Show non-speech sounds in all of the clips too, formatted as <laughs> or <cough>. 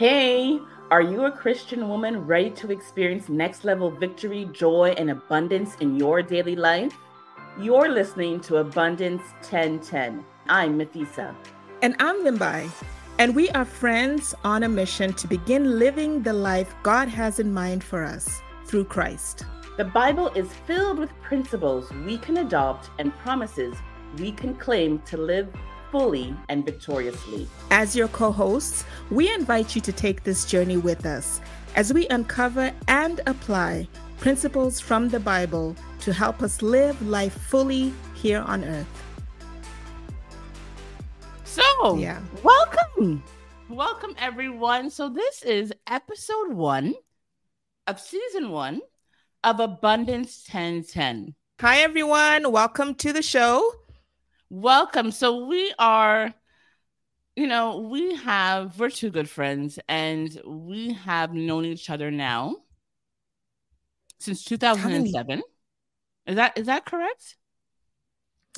Hey, are you a Christian woman ready to experience next level victory, joy, and abundance in your daily life? You're listening to Abundance 1010. I'm Matthesa. And I'm Vimbai. And we are friends on a mission to begin living the life God has in mind for us through Christ. The Bible is filled with principles we can adopt and promises we can claim to live fully and victoriously. As your co hosts, we invite you to take this journey with us as we uncover and apply principles from the Bible to help us live life fully here on earth. So, yeah. welcome. Welcome, everyone. So, this is episode one of season one of Abundance 1010. Hi, everyone. Welcome to the show. Welcome. So we are, you know, we have, we're two good friends and we have known each other now since 2007. Is that, is that correct?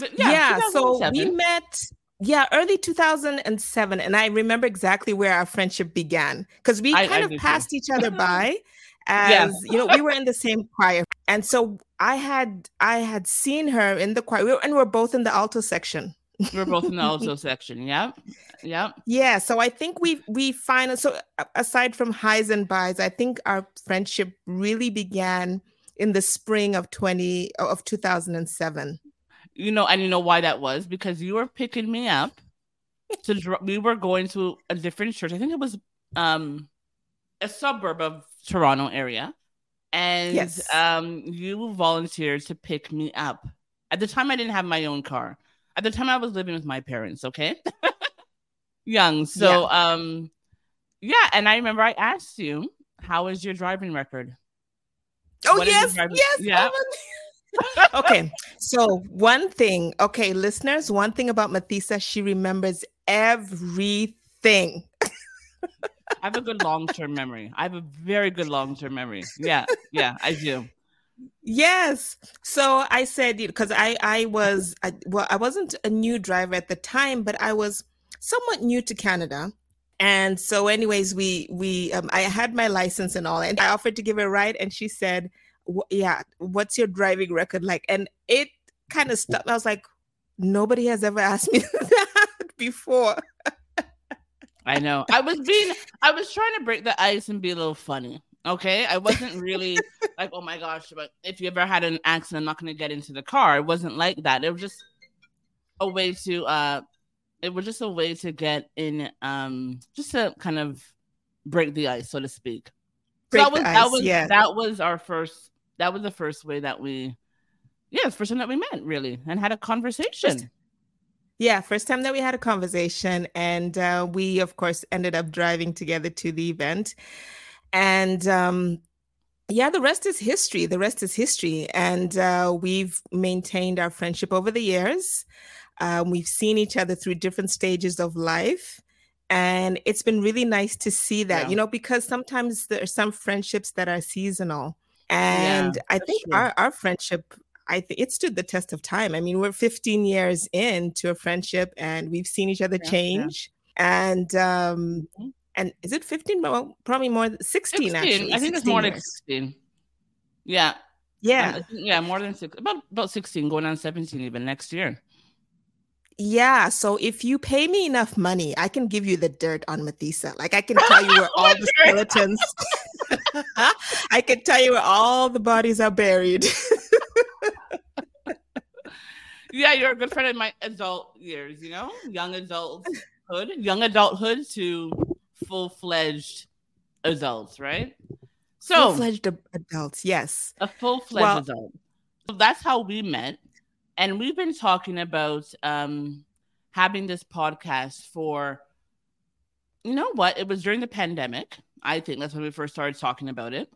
But yeah, yeah so we met yeah, early 2007. And I remember exactly where our friendship began because we kind I of passed too. each other by <laughs> as yes. you know, we were in the same choir. And so I had I had seen her in the choir, and we're both in the alto section. we're both in the alto <laughs> section. Yep. Yep. Yeah. So I think we we finally so aside from highs and buys, I think our friendship really began in the spring of 20 of 2007. You know, and you know why that was because you were picking me up. So we were going to a different church. I think it was um a suburb of Toronto area. And yes. um, you volunteered to pick me up. At the time, I didn't have my own car. At the time, I was living with my parents, okay? <laughs> Young. So, yeah. um, yeah. And I remember I asked you, how is your driving record? Oh, what yes. Yes. Yeah. <laughs> okay. So, one thing, okay, listeners, one thing about Matthesa, she remembers everything. <laughs> I have a good long term memory. I have a very good long term memory. Yeah, yeah, I do. Yes. So I said because I I was I, well I wasn't a new driver at the time, but I was somewhat new to Canada. And so, anyways, we we um, I had my license and all, and I offered to give her a ride, and she said, "Yeah, what's your driving record like?" And it kind of stopped. I was like, "Nobody has ever asked me <laughs> that before." I know. I was being I was trying to break the ice and be a little funny. Okay. I wasn't really <laughs> like, oh my gosh, but if you ever had an accident, I'm not gonna get into the car. It wasn't like that. It was just a way to uh it was just a way to get in um just to kind of break the ice, so to speak. Break that was that was yeah. that was our first that was the first way that we yeah, the first time that we met really and had a conversation. Yeah, first time that we had a conversation, and uh, we, of course, ended up driving together to the event. And um, yeah, the rest is history. The rest is history. And uh, we've maintained our friendship over the years. Um, we've seen each other through different stages of life. And it's been really nice to see that, yeah. you know, because sometimes there are some friendships that are seasonal. And yeah, I think our, our friendship I think it stood the test of time. I mean, we're 15 years into a friendship and we've seen each other yeah, change. Yeah. And um mm-hmm. and is it 15? Well, probably more 16, 16. actually. I think it's more years. like 16. Yeah. Yeah. Um, yeah, more than six about about 16, going on 17 even next year. Yeah. So if you pay me enough money, I can give you the dirt on Matthesa. Like I can <laughs> tell you where all the <laughs> skeletons <laughs> I can tell you where all the bodies are buried. Yeah, you're a good friend in my adult years, you know, young adulthood, young adulthood to full fledged adults, right? So full fledged adults, yes, a full fledged well, adult. So that's how we met, and we've been talking about um, having this podcast for. You know what? It was during the pandemic. I think that's when we first started talking about it.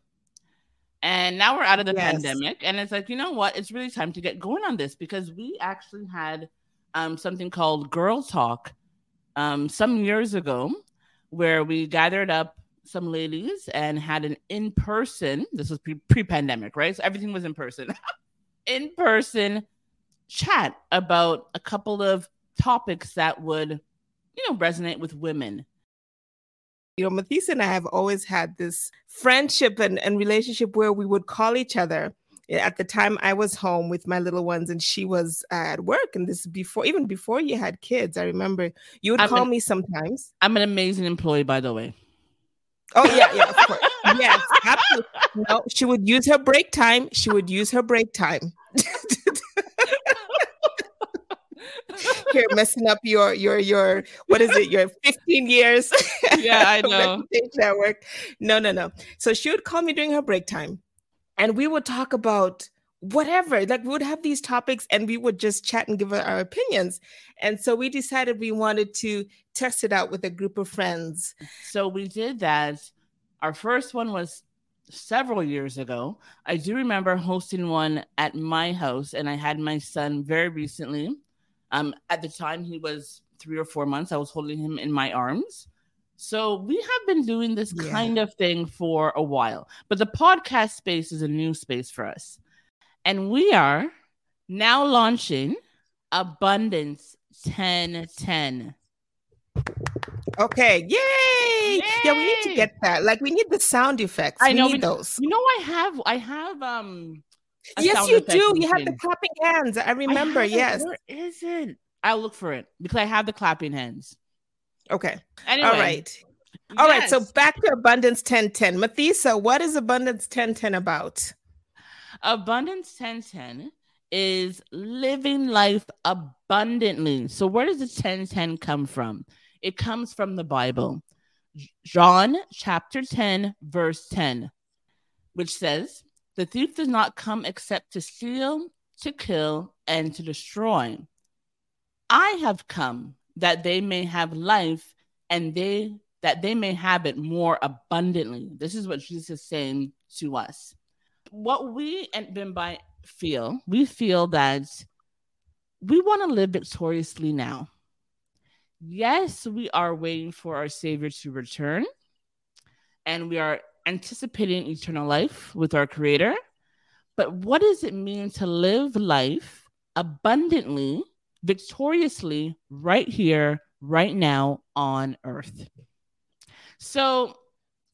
And now we're out of the yes. pandemic, and it's like, you know what? It's really time to get going on this because we actually had um, something called Girl Talk um, some years ago where we gathered up some ladies and had an in person, this was pre pandemic, right? So everything was in person, <laughs> in person chat about a couple of topics that would, you know, resonate with women you know, Mathis and I have always had this friendship and, and relationship where we would call each other. At the time, I was home with my little ones, and she was at work. And this before, even before you had kids, I remember you would I'm call an- me sometimes. I'm an amazing employee, by the way. Oh yeah, yeah, of course. yes, absolutely. No, she would use her break time. She would use her break time. <laughs> Here, messing up your your your what is it? Your 15 years. <laughs> Yeah, I <laughs> know. reputation at work. No, no, no. So she would call me during her break time, and we would talk about whatever. Like we would have these topics, and we would just chat and give our opinions. And so we decided we wanted to test it out with a group of friends. So we did that. Our first one was several years ago. I do remember hosting one at my house, and I had my son very recently. Um, at the time, he was three or four months. I was holding him in my arms. So we have been doing this Yeah. kind of thing for a while, but the podcast space is a new space for us. And we are now launching Abundance 1010. Okay, yay! Yeah, we need to get that. Like, we need the sound effects. I we know, need we- those. You know, I have, I have, um, Yes, you do. You have the clapping hands. I I remember. it. Yes. Where is it? I'll look for it because I have the clapping hands. Okay. Anyway, All right. All right. So back to Abundance 1010. Matthesa, what is Abundance 1010 about? Abundance 1010 is living life abundantly. So where does the 1010 come from? It comes from the Bible. John chapter 10 verse 10 which says, "The thief does not come except to steal, to kill and to destroy. I have come that they may have life and they that they may have it more abundantly." This is what Jesus is saying to us what we and Vimbai feel, we feel that we want to live victoriously now. Yes, we are waiting for our Savior to return, and we are anticipating eternal life with our Creator. But what does it mean to live life abundantly, victoriously, right here, right now on earth? So,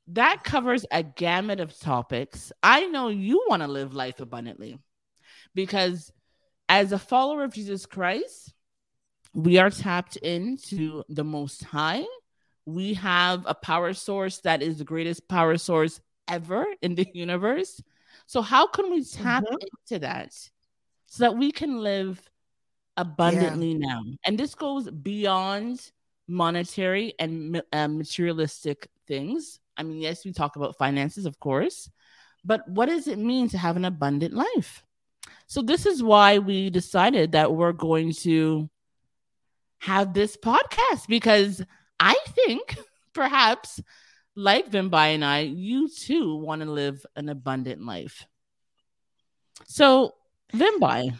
that covers a gamut of topics. I know you want to live life abundantly because as a follower of Jesus Christ, we are tapped into the most high. We have a power source that is the greatest power source ever in the <laughs> universe. So, how can we tap Mhm. into that so that we can live abundantly now? And this goes beyond monetary and uh, materialistic things. I mean, yes, we talk about finances, of course, but what does it mean to have an abundant life? So, this is why we decided that we're going to have this podcast because I think perhaps, like Vimbai and I, you too want to live an abundant life. So, Vimbai,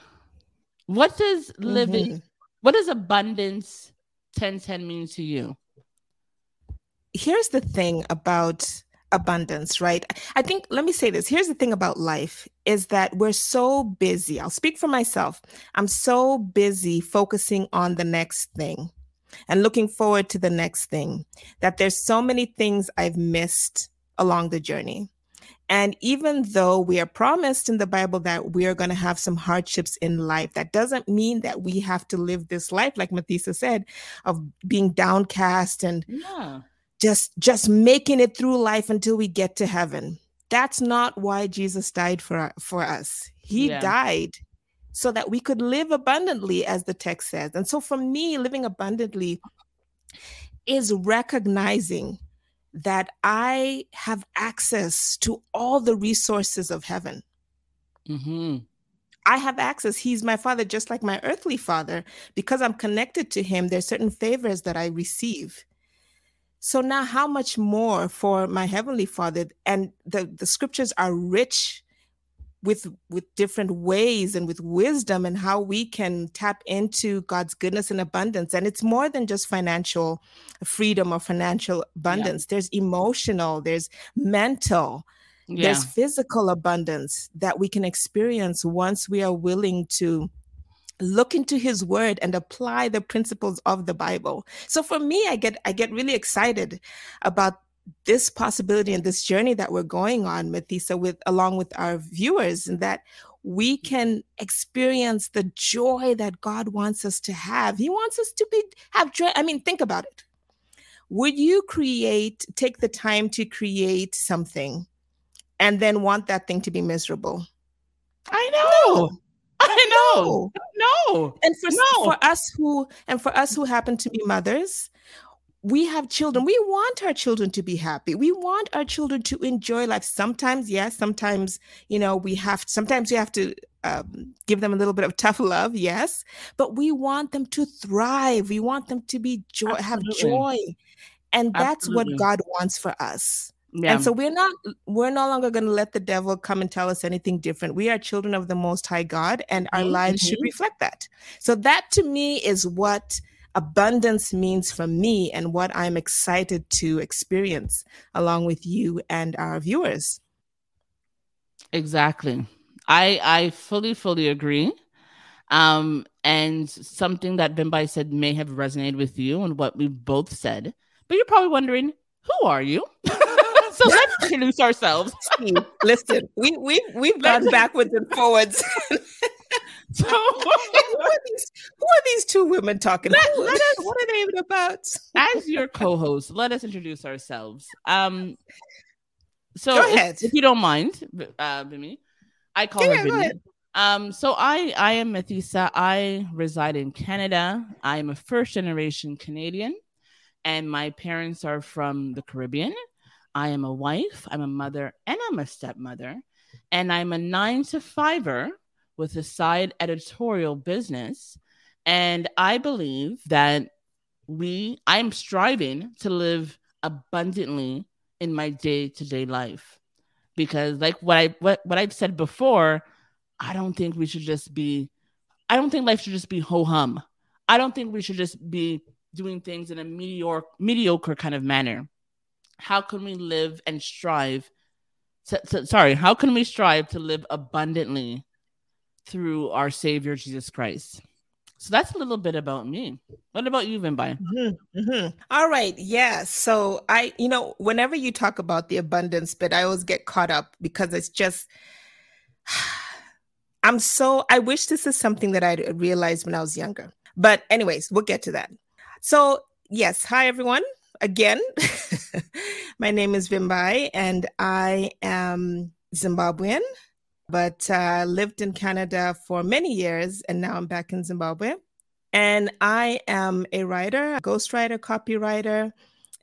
what does living, Mhm. what does abundance 1010 mean to you? Here's the thing about abundance, right? I think, let me say this. Here's the thing about life is that we're so busy. I'll speak for myself. I'm so busy focusing on the next thing and looking forward to the next thing that there's so many things I've missed along the journey. And even though we are promised in the Bible that we are going to have some hardships in life, that doesn't mean that we have to live this life, like Matthesa said, of being downcast and Yeah. just just making it through life until we get to heaven. That's not why Jesus died for for us. He Yeah. died so that we could live abundantly as the text says. And so for me living abundantly is recognizing that I have access to all the resources of heaven. hmm I have access. He's my father, just like my earthly father. Because I'm connected to him, there's certain favors that I receive. So now, how much more for my heavenly father? And the, the scriptures are rich with with different ways and with wisdom and how we can tap into God's goodness and abundance. And it's more than just financial freedom or financial abundance. There's emotional, there's mental, Yeah. there's physical abundance that we can experience once we are willing to look into his word and apply the principles of the bible so for me i get i get really excited about this possibility and this journey that we're going on, Matthesa, with along with our viewers, and that we mm-hmm. can experience the joy that God wants us to have. He wants us to be have joy. I mean, think about it. Would you create, take the time to create something and then want that thing to be miserable? I know. No. I know. No. no. And for, no. for us who and for us who happen to be mothers, we have children. We want our children to be happy. We want our children to enjoy life. Sometimes, yes, sometimes, you know, we have, sometimes we have to um, give them a little bit of tough love, yes, but we want them to thrive. We want them to be joy, have joy. And that's Absolutely. what God wants for us. Yeah. And so we're not we're no longer going to let the devil come and tell us anything different. We are children of the most high God and our mm-hmm. lives should reflect that. So that to me is what abundance means for me and what I'm excited to experience along with you and our viewers. Exactly. I I fully fully agree. Um and something that Vimbai said may have resonated with you and what we both said. But you're probably wondering, who are you? <laughs> so let's introduce ourselves. Listen, we we we've gone backwards and forwards. <laughs> <laughs> So who, are these, who are these two women talking? Let, let us, <laughs> what are they even about? As your co-host, let us introduce ourselves. Um, so Go ahead. If, if you don't mind, uh, Bimi, I call yeah, her Bimi. Um, so I I am Matthesa. I reside in Canada. I am a first generation Canadian, and my parents are from the Caribbean. I am a wife. I'm a mother, and I'm a stepmother, and I'm a nine to fiver with a side editorial business. And I believe that we, I'm striving to live abundantly in my day to day life. Because like what I what, what I've said before, I don't think we should just be I don't think life should just be ho hum. I don't think we should just be doing things in a mediocre mediocre kind of manner. How can we live and strive to, to, sorry, how can we strive to live abundantly through our Savior Jesus Christ. So that's a little bit about me. What about you, Vimbai? Mm-hmm, mm-hmm. All right. Yeah. So I, you know, whenever you talk about the abundance bit, I always get caught up because it's just, <sighs> I'm so, I wish this is something that I realized when I was younger. But, anyways, we'll get to that. So, yes. Hi, everyone. Again, <laughs> my name is Vimbai and I am Zimbabwean but uh, lived in Canada for many years, and now I'm back in Zimbabwe. And I am a writer, a ghostwriter, copywriter,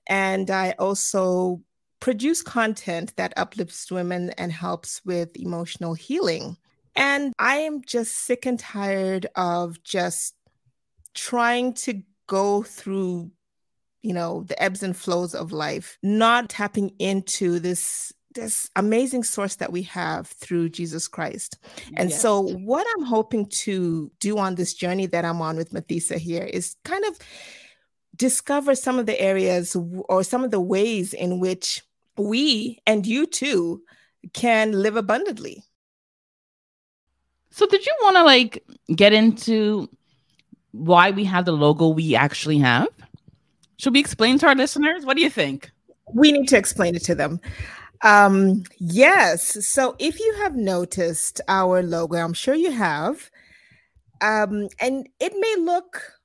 and I also produce content that uplifts women and helps with emotional healing. And I am just sick and tired of just trying to go through, you know, the ebbs and flows of life, not tapping into this this amazing source that we have through Jesus Christ. And yes. so, what I'm hoping to do on this journey that I'm on with Matthesa here is kind of discover some of the areas or some of the ways in which we and you too can live abundantly. So, did you want to like get into why we have the logo we actually have? Should we explain to our listeners? What do you think? We need to explain it to them. Um, yes. So if you have noticed our logo, I'm sure you have. Um, and it may look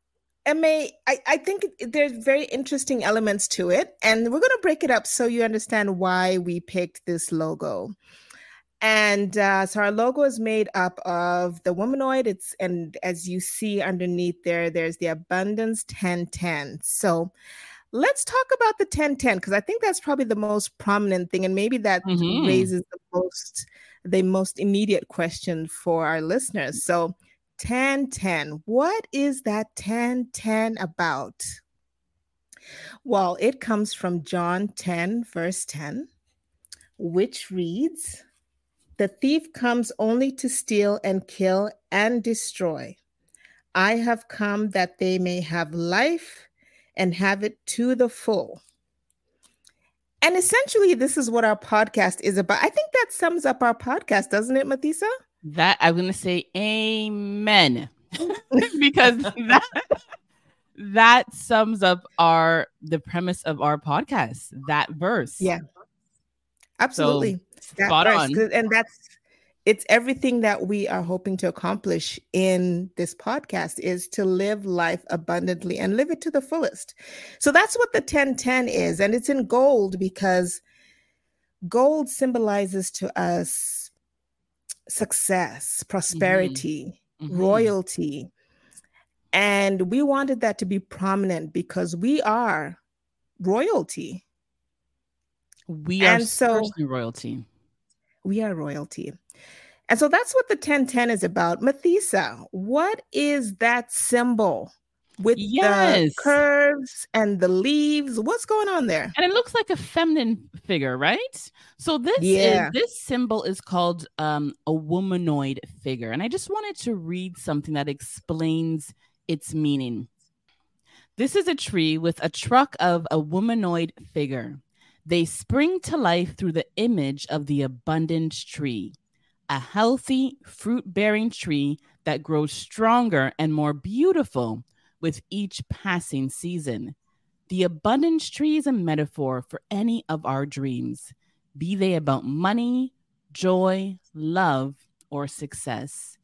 it may I, I think there's very interesting elements to it. And we're gonna break it up so you understand why we picked this logo. And uh, so our logo is made up of the womanoid. It's and as you see underneath there, there's the abundance 1010. So let's talk about the 1010 because I think that's probably the most prominent thing, and maybe that mm-hmm. raises the most the most immediate question for our listeners. So 1010, what is that 1010 about? Well, it comes from John 10, verse 10, which reads, The thief comes only to steal and kill and destroy. I have come that they may have life and have it to the full. And essentially, this is what our podcast is about. I think that sums up our podcast, doesn't it, Matthesa? That I'm going to say amen. <laughs> because that, that sums up our the premise of our podcast. That verse. Yeah. Absolutely. So, spot verse, on. And that's it's everything that we are hoping to accomplish in this podcast is to live life abundantly and live it to the fullest. So that's what the 1010 is. And it's in gold because gold symbolizes to us success, prosperity, mm-hmm. Mm-hmm. royalty. And we wanted that to be prominent because we are royalty. We are and so royalty. We are royalty. And so that's what the 1010 is about. Matthesa, what is that symbol? with yes. the curves and the leaves. What's going on there? And it looks like a feminine figure, right? So this yeah. is this symbol is called um, a womanoid figure, and I just wanted to read something that explains its meaning. This is a tree with a truck of a womanoid figure. They spring to life through the image of the abundant tree, a healthy, fruit bearing tree that grows stronger and more beautiful with each passing season. The abundance tree is a metaphor for any of our dreams, be they about money, joy, love, or success.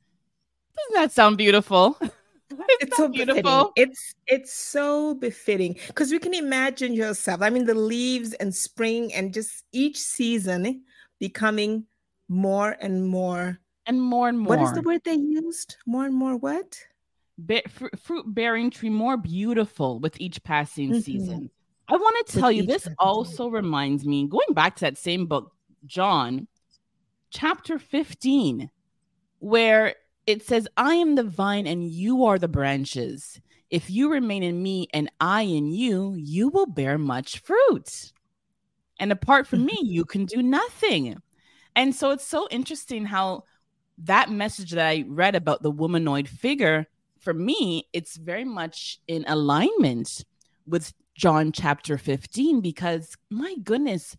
Doesn't that sound beautiful? <laughs> it's so beautiful. Befitting. It's it's so befitting because you can imagine yourself. I mean, the leaves and spring and just each season becoming more and more and more and more. What is the word they used? More and more what? be- fr- fruit bearing tree more beautiful with each passing mm-hmm. season. I want to tell with you, this also reminds me, going back to that same book, John, chapter 15, where it says, I am the vine and you are the branches. If you remain in me and I in you, you will bear much fruit. And apart from me, <laughs> you can do nothing. And so it's so interesting how that message that I read about the womanoid figure for me, it's very much in alignment with John chapter 15 because my goodness,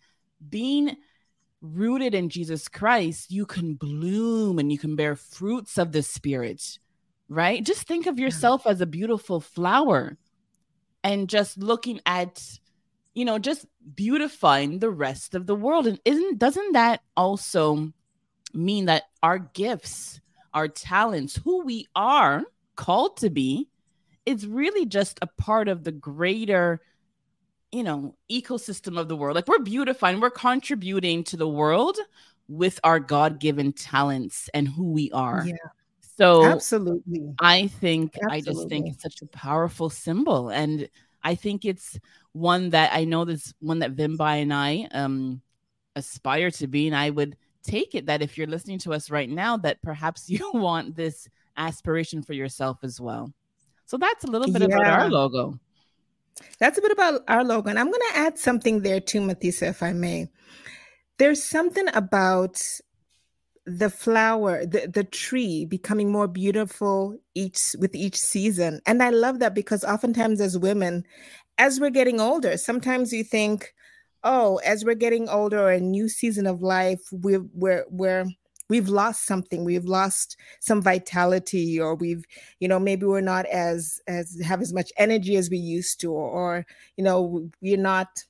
being rooted in Jesus Christ, you can bloom and you can bear fruits of the Spirit, right? Just think of yourself as a beautiful flower and just looking at you know just beautifying the rest of the world. And isn't doesn't that also mean that our gifts our talents who we are called to be it's really just a part of the greater you know ecosystem of the world? Like we're beautifying we're contributing to the world with our god-given talents and who we are. Yeah. So absolutely. I think absolutely. i just think it's such a powerful symbol. And i think it's one that i know this one that vimbai and i um aspire to be and i would take it that if you're listening to us right now that perhaps <laughs> you want this aspiration for yourself as well. So that's a little bit yeah. about our logo. That's a bit about our logo. And I'm going to add something there too, Matthesa, if I may. There's something about the flower, the, the tree becoming more beautiful each with each season. And I love that because oftentimes as women, as we're getting older, sometimes you think, oh, as we're getting older, or a new season of life, we're we're we're we've lost something we've lost some vitality or we've you know maybe we're not as as have as much energy as we used to or, or you know we're not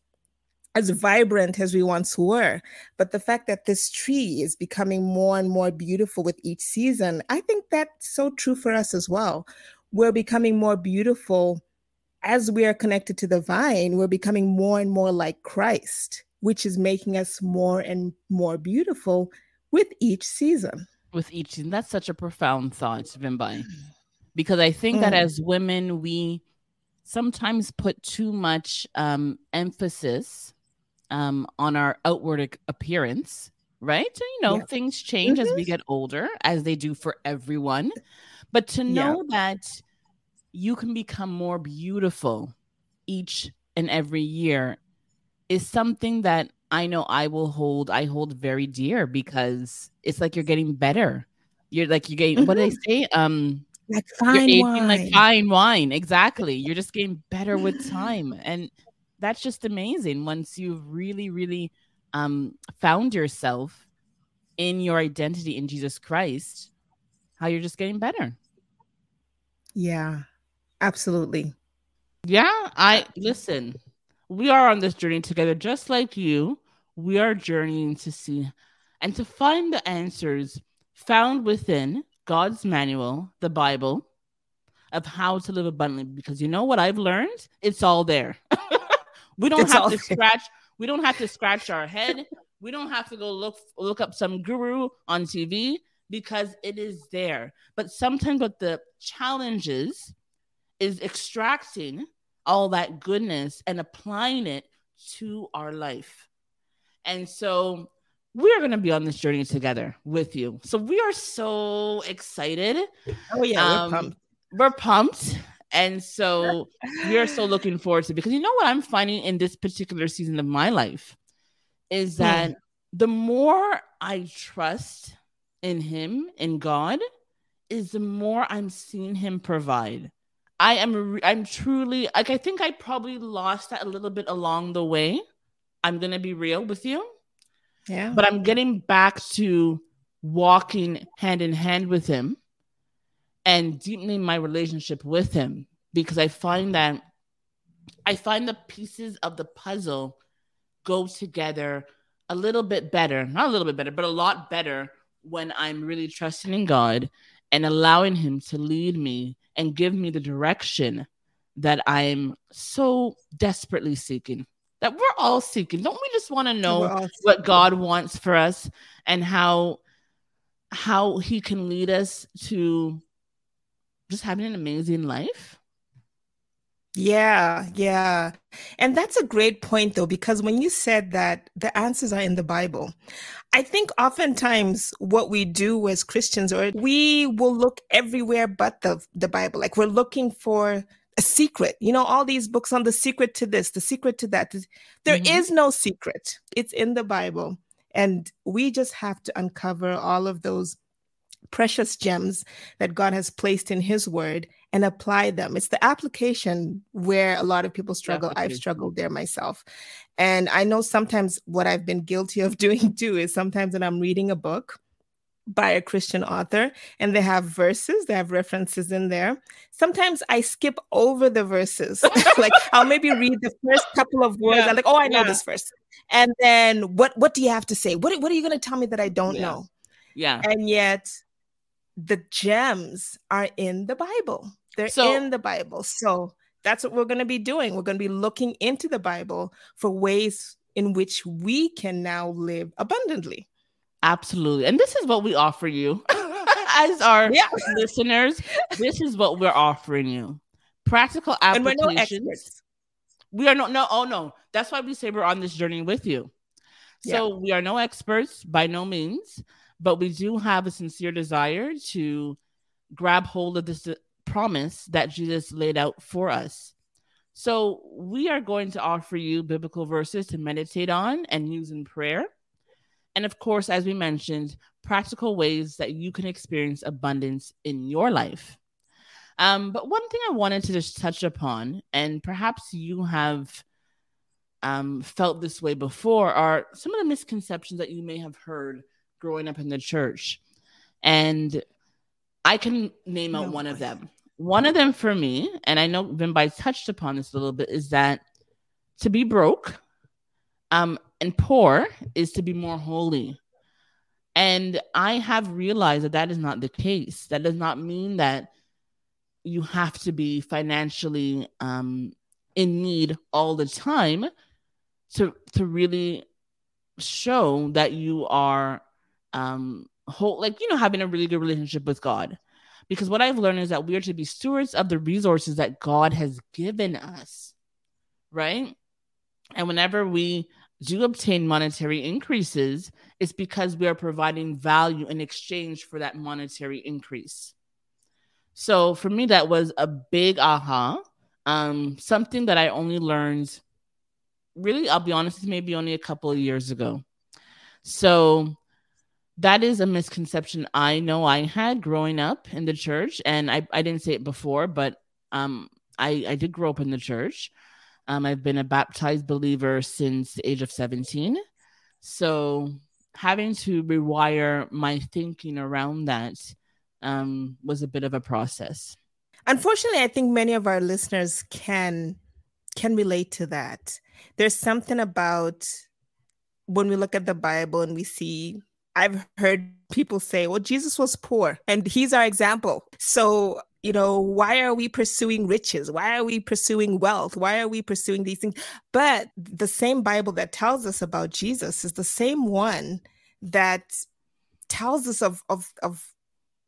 as vibrant as we once were. But the fact that this tree is becoming more and more beautiful with each season, I think that's so true for us as well. We're becoming more beautiful as we are connected to the vine, we're becoming more and more like Christ, which is making us more and more beautiful with each season. With each season. That's such a profound thought, Vimbai. <clears throat> Because I think mm. that as women, we sometimes put too much um, emphasis um, on our outward appearance, right? You know, yeah. things change mm-hmm. as we mm-hmm. get older, as they do for everyone. But to know yeah. that you can become more beautiful each and every year is something that I know I will hold I hold very dear because it's like you're getting better. You're like you're getting mm-hmm. what do they say? Um like fine wine. like fine wine. Exactly. You're just getting better with time. And that's just amazing once you've really, really um found yourself in your identity in Jesus Christ, how you're just getting better. Yeah, absolutely. Yeah, I listen. We are on this journey together, just like you. We are journeying to see and to find the answers found within God's manual, the Bible, of how to live abundantly. Because you know what I've learned? It's all there. We don't it's have to <laughs> there. scratch. We don't have to scratch our head. We don't have to go look look up some guru on TV because it is there. But sometimes what the challenges is extracting all that goodness and applying it to our life. And so we are going to be on this journey together with you. So we are so excited. Oh yeah, um, we're pumped. We're pumped. And so we are so looking forward to because you know what I'm finding in this particular season of my life is hmm. that the more I trust in him in God is the more I'm seeing him provide. I am I'm truly like I think I probably lost that a little bit along the way. I'm going to be real with you. Yeah. But I'm getting back to walking hand in hand with him and deepening my relationship with him because I find that I find the pieces of the puzzle go together a little bit better, not a little bit better, but a lot better when I'm really trusting in God and allowing Him to lead me and give me the direction that I'm so desperately seeking that we're all seeking. Don't we just want to know what God wants for us and how how he can lead us to just having an amazing life? Yeah, yeah. And that's a great point, though, because when you said that the answers are in the Bible, I think oftentimes what we do as Christians, or we will look everywhere but the, the Bible. Like we're looking for a secret. You know, all these books on the secret to this, the secret to that. There mm-hmm. is no secret, it's in the Bible. And we just have to uncover all of those precious gems that God has placed in His Word and apply them. It's the application where a lot of people struggle. I've struggled there myself. And I know sometimes what I've been guilty of <laughs> doing too is sometimes when I'm reading a book, by a Christian author and they have verses, they have references in there. Sometimes I skip over the verses. <laughs> <laughs> like I'll maybe read the first couple of words. Yeah. I'm like, oh, I know yeah. this verse. And then what what do you have to say? What what are you gonna tell me that I don't yeah. know? Yeah. And yet the gems are in the Bible. They're so, in the Bible. So that's what we're going to be doing. We're going to be looking into the Bible for ways in which we can now live abundantly. Absolutely. And this is what we offer you <laughs> as our yeah. listeners. This is what we're offering you. Practical applications. And we're no experts. We are no no oh no. That's why we say we're on this journey with you. So yeah. we are no experts by no means, but we do have a sincere desire to grab hold of this uh, promise that Jesus laid out for us. So we are going to offer you biblical verses to meditate on and use in prayer. And of course, as we mentioned, practical ways that you can experience abundance in your life. Um, but one thing I wanted to just touch upon, and perhaps you have um, felt this way before, are some of the misconceptions that you may have heard growing up in the church. And I can name out no one way. of them. One of them for me, and I know Vimbai touched upon this a little bit, is that to be broke um, and poor is to be more holy. And I have realized that that is not the case. That does not mean that you have to be financially um, in need all the time to to really show that you are um whole like you know having a really good relationship with God. Because what I've learned is that we are to be stewards of the resources that God has given us. Right? And whenever we do obtain monetary increases, it's because we are providing value in exchange for that monetary increase. So for me, that was a big aha. Um, something that I only learned really, I'll be honest, maybe only a couple of years ago. So that is a misconception I know I had growing up in the church. And I, I didn't say it before, but um, I, I did grow up in the church. Um, I've been a baptized believer since the age of 17. So having to rewire my thinking around that um, was a bit of a process. unfortunately, I think many of our listeners can can relate to that. There's something about when we look at the Bible and we see I've heard people say, well, Jesus was poor and he's our example. So, you know, why are we pursuing riches? Why are we pursuing wealth? Why are we pursuing these things? But the same Bible that tells us about Jesus is the same one that tells us of, of, of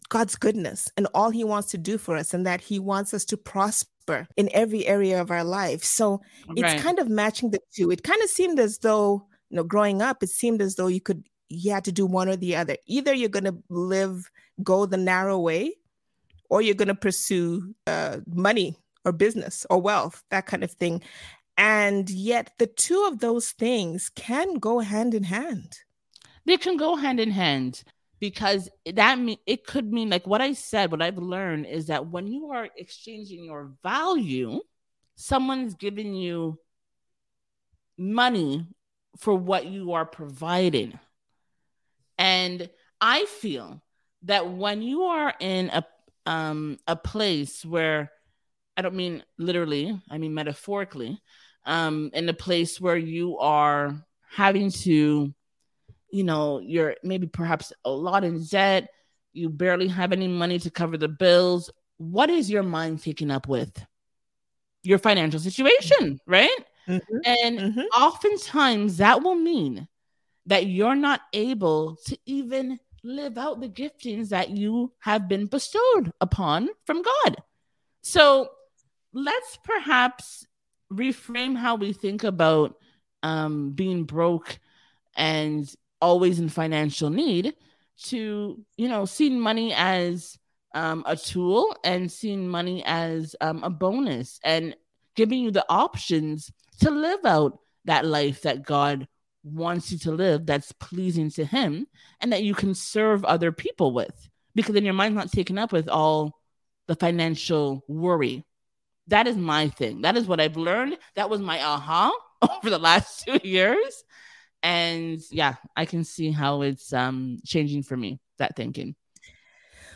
God's goodness and all he wants to do for us and that he wants us to prosper in every area of our life. So right. it's kind of matching the two. It kind of seemed as though, you know, growing up, it seemed as though you could you had to do one or the other. Either you're going to live, go the narrow way, or you're going to pursue uh, money or business or wealth, that kind of thing. And yet, the two of those things can go hand in hand. They can go hand in hand because that mean it could mean like what I said. What I've learned is that when you are exchanging your value, someone's giving you money for what you are providing. And I feel that when you are in a um a place where I don't mean literally, I mean metaphorically, um, in a place where you are having to, you know, you're maybe perhaps a lot in debt, you barely have any money to cover the bills. What is your mind taken up with? Your financial situation, right? Mm-hmm. And mm-hmm. oftentimes that will mean that you're not able to even live out the giftings that you have been bestowed upon from God. So let's perhaps reframe how we think about um, being broke and always in financial need to, you know, seeing money as um, a tool and seeing money as um, a bonus and giving you the options to live out that life that God wants you to live that's pleasing to him and that you can serve other people with because then your mind's not taken up with all the financial worry. That is my thing. That is what i've learned. That was my aha <laughs> over the last <laughs> two years. And yeah i can see how it's um changing for me that thinking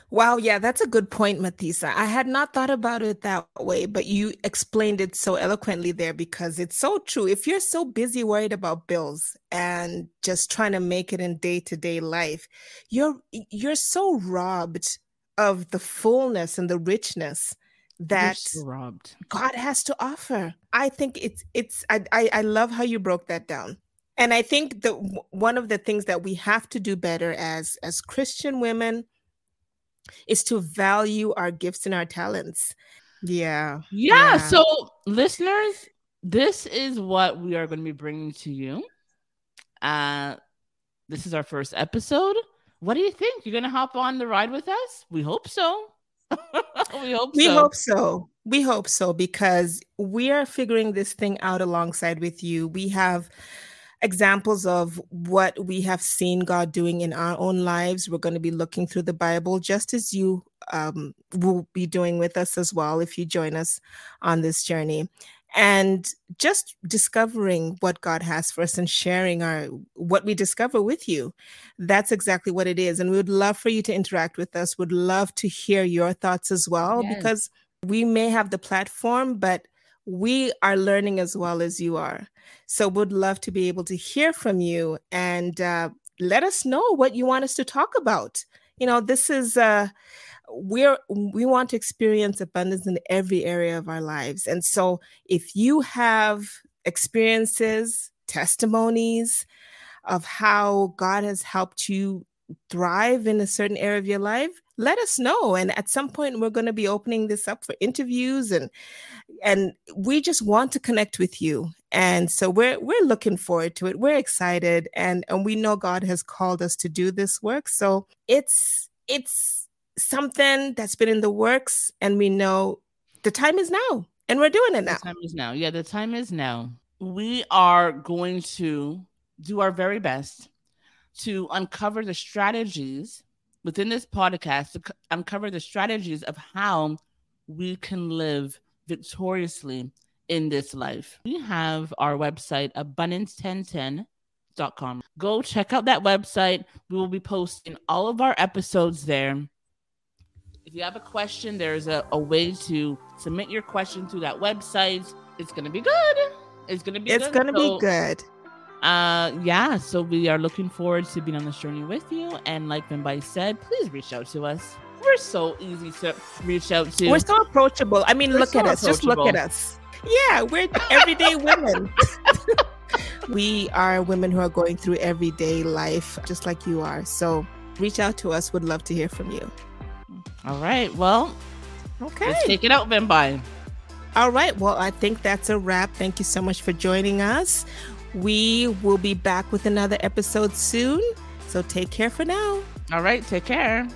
Wow, yeah, that's a good point, Matthesa. I had not thought about it that way, but you explained it so eloquently there because it's so true. If you're so busy worried about bills and just trying to make it in day-to-day life, you're you're so robbed of the fullness and the richness that so robbed. God has to offer. I think it's it's I, I I love how you broke that down. And I think that one of the things that we have to do better as as Christian women is to value our gifts and our talents. Yeah. Yeah. yeah. So, listeners, this is what we are going to be bringing to you. Uh, this is our first episode. What do you think? You're going to hop on the ride with us? We hope so. <laughs> we hope we so. hope so. We hope so because we are figuring this thing out alongside with you. We have examples of what we have seen God doing in our own lives. We're going to be looking through the Bible just as you um, will be doing with us as well if you join us on this journey. And just discovering what God has for us and sharing our what we discover with you. That's exactly what it is. And we would love for you to interact with us. Would love to hear your thoughts as well, yes. because we may have the platform, but we are learning as well as you are. So, would love to be able to hear from you and uh, let us know what you want us to talk about. You know, this is uh, we're we want to experience abundance in every area of our lives, and so if you have experiences, testimonies of how God has helped you thrive in a certain area of your life let us know. And at some point we're going to be opening this up for interviews and and we just want to connect with you. And so we're we're looking forward to it. We're excited and and we know god has called us to do this work. So it's it's something that's been in the works and we know the time is now and we're doing it now. the time is now. Yeah the time is now. We are going to do our very best to uncover the strategies within this podcast to uncover the strategies of how we can live victoriously in this life. We have our website, abundance1010.com. Go check out that website. We will be posting all of our episodes there. If you have a question, there's a, a way to submit your question through that website. It's gonna be good. It's gonna be. It's good. gonna So, be good. Uh, yeah. So we are looking forward to being on this journey with you. And like Vimbai said, please reach out to us. We're so easy to reach out to. We're so approachable. I mean, We're look so at us. Just look at us. Yeah, we're everyday women. <laughs> we are women who are going through everyday life, just like you are. So reach out to us. Would love to hear from you. All right. Well, Okay. let's take it out, Vimbai. All right. Well, I think that's a wrap. Thank you so much for joining us. We will be back with another episode soon. So take care for now. All right. Take care.